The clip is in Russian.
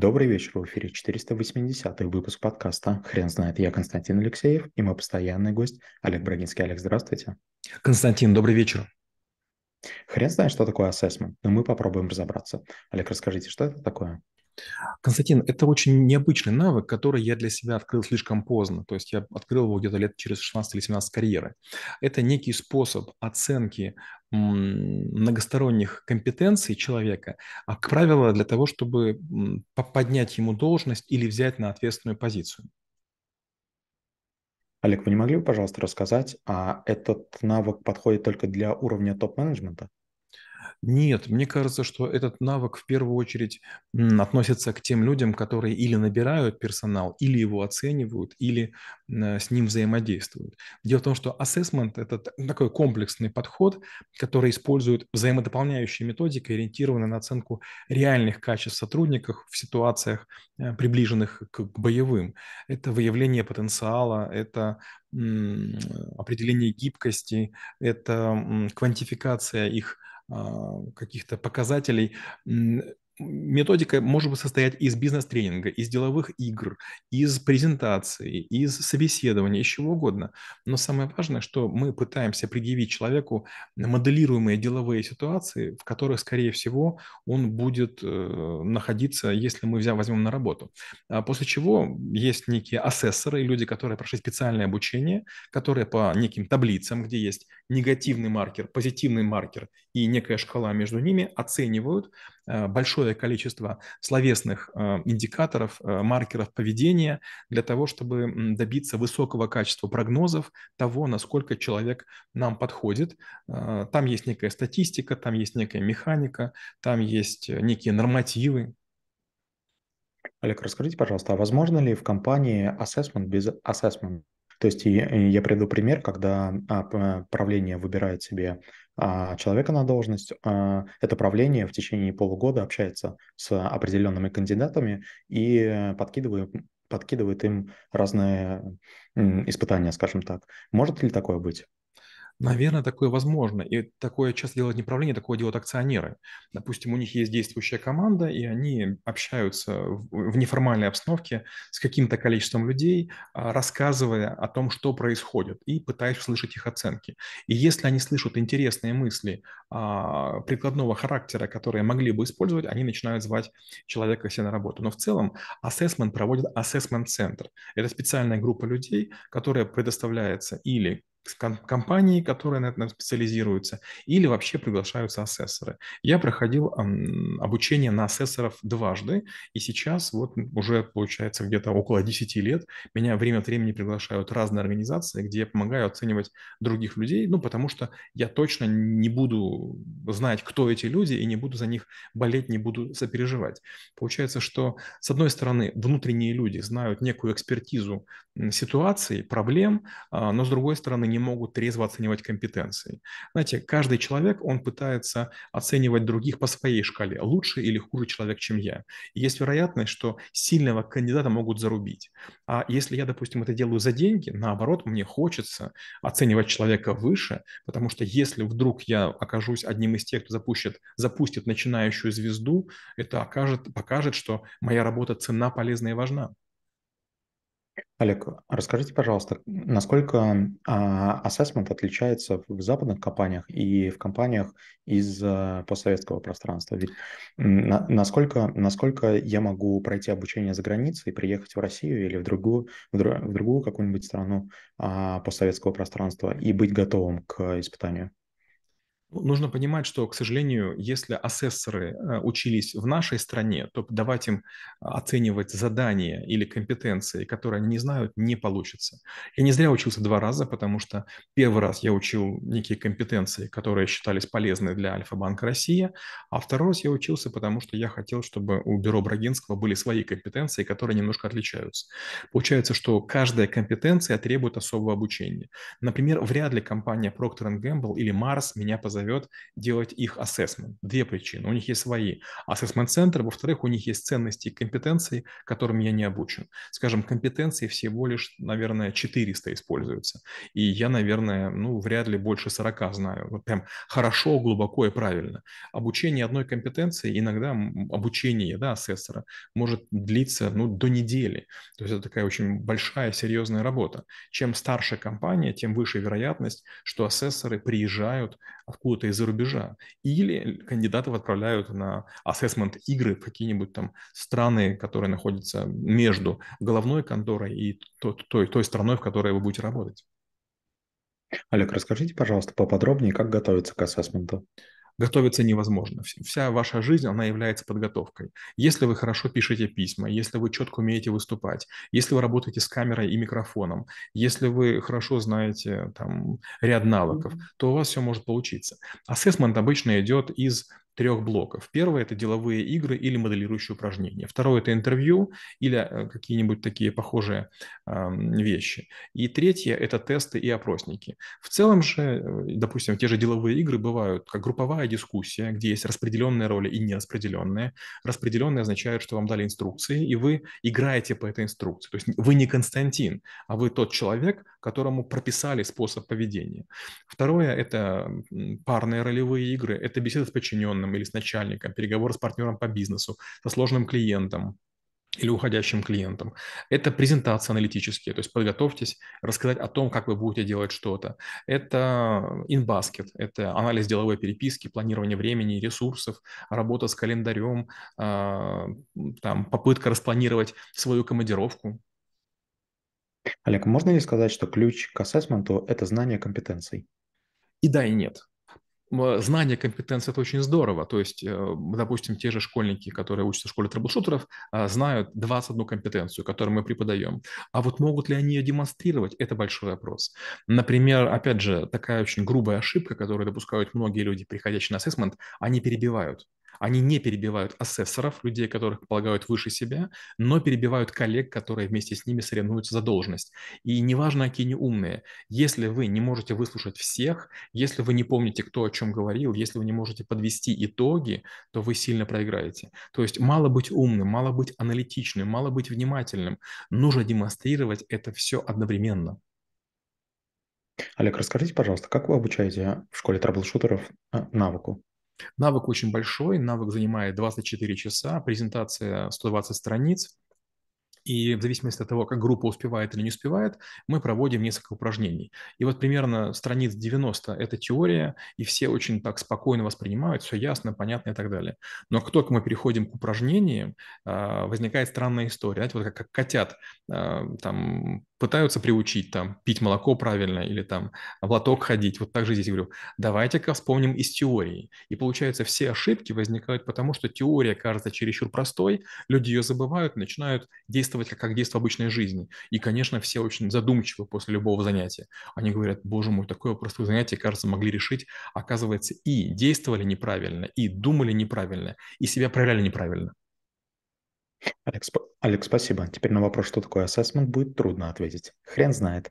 Добрый вечер, в эфире 480 выпуск подкаста «Хрен знает». Я Константин Алексеев и мой постоянный гость Олег Брагинский. Олег, здравствуйте. Константин, добрый вечер. Хрен знает, что такое ассессмент, но мы попробуем разобраться. Олег, расскажите, что это такое? Константин, это очень необычный навык, который я для себя открыл слишком поздно. То есть я открыл его где-то лет через 16 или 17 карьеры. Это некий способ оценки многосторонних компетенций человека, а, как правило, для того, чтобы поднять ему должность или взять на ответственную позицию. Олег, вы не могли бы, пожалуйста, рассказать, а этот навык подходит только для уровня топ-менеджмента? Нет, мне кажется, что этот навык в первую очередь относится к тем людям, которые или набирают персонал, или его оценивают, или с ним взаимодействуют. Дело в том, что assessment – это такой комплексный подход, который использует взаимодополняющие методики, ориентированные на оценку реальных качеств сотрудников в ситуациях, э, приближенных к боевым. Это выявление потенциала, это определение гибкости, это квантификация их каких-то показателей методика может состоять из бизнес-тренинга, из деловых игр, из презентации, из собеседования, из чего угодно. Но самое важное, что мы пытаемся предъявить человеку моделируемые деловые ситуации, в которых, скорее всего, он будет э, находиться, если мы возьмем на работу. А после чего есть некие асессоры, люди, которые прошли специальное обучение, которые по неким таблицам, где есть негативный маркер, позитивный маркер и некая шкала между ними, оценивают Э, большое количество словесных э, индикаторов, э, маркеров поведения для того, чтобы добиться высокого качества прогнозов того, насколько человек нам подходит. Там есть некая статистика, там есть некая механика, там есть некие нормативы. Олег, расскажите, пожалуйста, а возможно ли в компании assessment без assessment? То есть я приведу пример, когда а, правление выбирает себе а, человека на должность. А, это правление в течение полугода общается с определенными кандидатами и подкидывает, подкидывает им разные испытания, скажем так. Может ли такое быть? Наверное, такое возможно. И такое часто делают не правление, такое делают акционеры. Допустим, у них есть действующая команда, и они общаются в неформальной обстановке с каким-то количеством людей, а, рассказывая о том, что происходит, и пытаясь услышать их оценки. И если они слышат интересные мысли а, прикладного характера, которые могли бы использовать, они начинают звать человека себе на работу. Но в целом ассессмент проводит ассессмент-центр. Это специальная группа людей, которая предоставляется или компании, которые на этом специализируются, или вообще приглашаются асессоры. Я проходил обучение на асессоров дважды, и сейчас вот уже получается где-то около 10 лет меня время от времени приглашают разные организации, где я помогаю оценивать других людей, ну, потому что я точно не буду знать, кто эти люди, и не буду за них болеть, не буду сопереживать. Получается, что, с одной стороны, внутренние люди знают некую экспертизу ситуации, проблем, а, но, с другой стороны, не могут трезво оценивать компетенции. Знаете, каждый человек, он пытается оценивать других по своей шкале, лучше или хуже человек, чем я. И есть вероятность, что сильного кандидата могут зарубить. А если я, допустим, это делаю за деньги, наоборот, мне хочется оценивать человека выше, потому что если вдруг я окажусь одним из тех, кто запустит, запустит начинающую звезду, это окажет, покажет, что моя работа ценна, полезна и важна. Олег, расскажите, пожалуйста, насколько а, ассессмент отличается в западных компаниях и в компаниях из а, постсоветского пространства? Ведь на, насколько, насколько я могу пройти обучение за границей, приехать в Россию или в другую, в, в другую какую-нибудь страну а, постсоветского пространства и быть готовым к испытанию? Нужно понимать, что, к сожалению, если асессоры э, учились в нашей стране, то давать им оценивать задания или компетенции, которые они не знают, не получится. Я не зря учился два раза, потому что первый раз я учил некие компетенции, которые считались полезны для Альфа-банка Россия, а второй раз я учился, потому что я хотел, чтобы у бюро Брагинского были свои компетенции, которые немножко отличаются. Получается, что каждая компетенция требует особого обучения. Например, вряд ли компания Procter Gamble или Mars меня позовет зовет делать их ассессмент. Две причины. У них есть свои ассессмент-центры, во-вторых, у них есть ценности и компетенции, которым я не обучен. Скажем, компетенции всего лишь, наверное, 400 используются. И я, наверное, ну, вряд ли больше 40 знаю. Вот прям хорошо, глубоко и правильно. Обучение одной компетенции, иногда обучение да, ассессора может длиться ну, до недели. То есть это такая очень большая, серьезная работа. Чем старше компания, тем выше вероятность, что ассессоры приезжают откуда-то из-за рубежа. Или кандидатов отправляют на ассессмент игры в какие-нибудь там страны, которые находятся между головной конторой и той, той, той страной, в которой вы будете работать. Олег, расскажите, пожалуйста, поподробнее, как готовиться к ассессменту готовиться невозможно. Вся ваша жизнь, она является подготовкой. Если вы хорошо пишете письма, если вы четко умеете выступать, если вы работаете с камерой и микрофоном, если вы хорошо знаете там, ряд навыков, то у вас все может получиться. Ассессмент обычно идет из трех блоков. Первое – это деловые игры или моделирующие упражнения. Второе – это интервью или э, какие-нибудь такие похожие э, вещи. И третье – это тесты и опросники. В целом же, э, допустим, те же деловые игры бывают как групповая дискуссия, где есть распределенные роли и нераспределенные. Распределенные означают, что вам дали инструкции, и вы играете по этой инструкции. То есть вы не Константин, а вы тот человек, которому прописали способ поведения. Второе – это парные ролевые игры, это беседа с подчиненным или с начальником, переговоры с партнером по бизнесу, со сложным клиентом, или уходящим клиентам. Это презентация аналитические, то есть подготовьтесь рассказать о том, как вы будете делать что-то. Это InBasket, это анализ деловой переписки, планирование времени, ресурсов, работа с календарем, а, там, попытка распланировать свою командировку, Олег, можно ли сказать, что ключ к ассессменту– это знание компетенций? И да, и нет. Знание компетенции – это очень здорово. То есть, э, допустим, те же школьники, которые учатся в школе трэблшутеров, а, знают 21 компетенцию, которую мы преподаем. А вот могут ли они ее демонстрировать – это большой вопрос. Например, опять же, такая очень грубая ошибка, которую допускают многие люди, приходящие на ассессмент, они перебивают. Они не перебивают ассессоров, людей, которых полагают выше себя, но перебивают коллег, которые вместе с ними соревнуются за должность. И неважно, какие они умные, если вы не можете выслушать всех, если вы не помните, кто о чем говорил, если вы не можете подвести итоги, то вы сильно проиграете. То есть мало быть умным, мало быть аналитичным, мало быть внимательным. Нужно демонстрировать это все одновременно. Олег, расскажите, пожалуйста, как вы обучаете в школе трэблшутеров э, навыку? Навык очень большой, навык занимает 24 часа, презентация 120 страниц. И в зависимости от того, как группа успевает или не успевает, мы проводим несколько упражнений. И вот примерно страниц 90 – это теория, и все очень так спокойно воспринимают, все ясно, понятно и так далее. Но как только мы переходим к упражнениям, а, возникает странная история. Знаете, вот как, как котят а, там пытаются приучить там пить молоко правильно или там в лоток ходить. Вот так же здесь говорю, давайте-ка вспомним из теории. И получается, все ошибки возникают потому, что теория кажется чересчур простой, люди ее забывают, начинают действовать как, как действие обычной жизни. И, конечно, все очень задумчивы после любого занятия. Они говорят, боже мой, такое простое занятие, кажется, могли решить. Оказывается, и действовали неправильно, и думали неправильно, и себя проявляли неправильно. Алекс, Алекс, спасибо. Теперь на вопрос, что такое ассессмент, будет трудно ответить. Хрен знает.